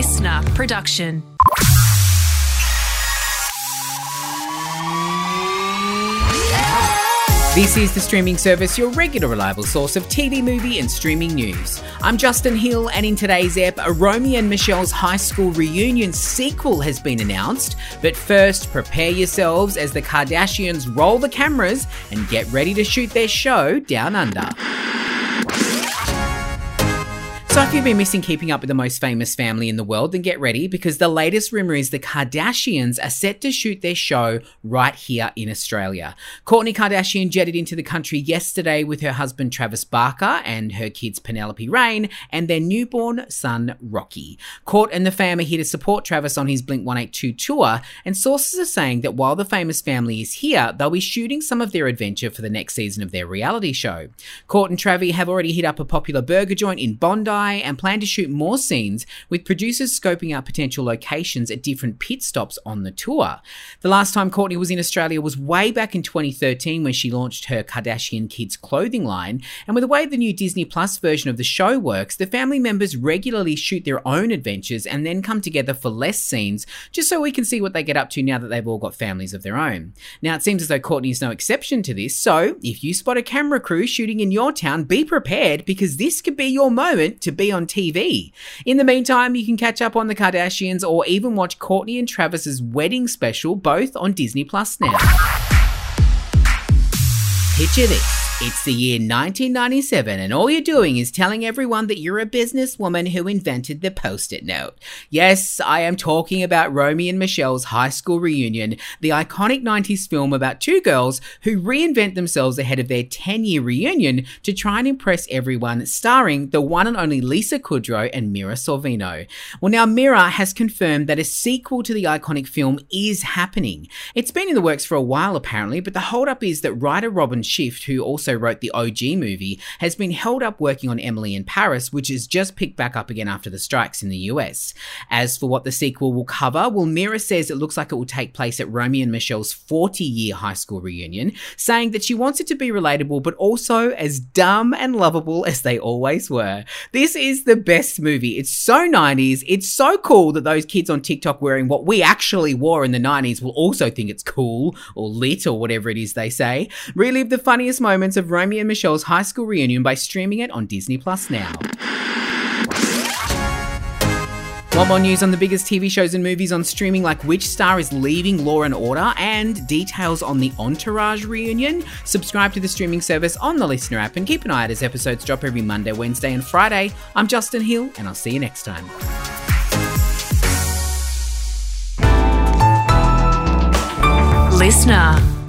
listener production. This is the streaming service, your regular reliable source of TV, movie, and streaming news. I'm Justin Hill, and in today's ep, a Romy and Michele's high school reunion sequel has been announced. But first, prepare yourselves as the Kardashians roll the cameras and get ready to shoot their show down under. So, if you've been missing keeping up with the most famous family in the world, then get ready because the latest rumor is the Kardashians are set to shoot their show right here in Australia. Kourtney Kardashian jetted into the country yesterday with her husband Travis Barker and her kids Penelope Reign and their newborn son Rocky. Court and the fam are here to support Travis on his Blink 182 tour, and sources are saying that while the famous family is here, they'll be shooting some of their adventure for the next season of their reality show. Court and Travi have already hit up a popular burger joint in Bondi and plan to shoot more scenes, with producers scoping out potential locations at different pit stops on the tour. The last time Kourtney was in Australia was way back in 2013 when she launched her Kardashian Kids clothing line, and with the way the new Disney Plus version of the show works, the family members regularly shoot their own adventures and then come together for less scenes, just so we can see what they get up to now that they've all got families of their own. Now, it seems as though Kourtney is no exception to this, so if you spot a camera crew shooting in your town, be prepared because this could be your moment to to be on TV. In the meantime, you can catch up on the Kardashians or even watch Kourtney and Travis's wedding special, both on Disney Plus now. Picture this. It's the year 1997, and all you're doing is telling everyone that you're a businesswoman who invented the post it note. Yes, I am talking about Romy and Michele's high school reunion, the iconic 90s film about two girls who reinvent themselves ahead of their 10 year reunion to try and impress everyone, starring the one and only Lisa Kudrow and Mira Sorvino. Well, now Mira has confirmed that a sequel to the iconic film is happening. It's been in the works for a while, apparently, but the holdup is that writer Robin Schiff, who also also wrote the OG movie, has been held up working on Emily in Paris, which is just picked back up again after the strikes in the US. As for what the sequel will cover, well, Mira says it looks like it will take place at Romy and Michele's 40 year high school reunion, saying that she wants it to be relatable but also as dumb and lovable as they always were. This is the best movie. It's so 90s. It's so cool that those kids on TikTok wearing what we actually wore in the 90s will also think it's cool or lit or whatever it is they say. Relive the funniest moments of Romy and Michele's high school reunion by streaming it on Disney Plus now. One more news on the biggest TV shows and movies on streaming, like which star is leaving Law and Order, and details on the Entourage reunion. Subscribe to the streaming service on the Listener app and keep an eye out as episodes drop every Monday, Wednesday, and Friday. I'm Justin Hill, and I'll see you next time. Listener.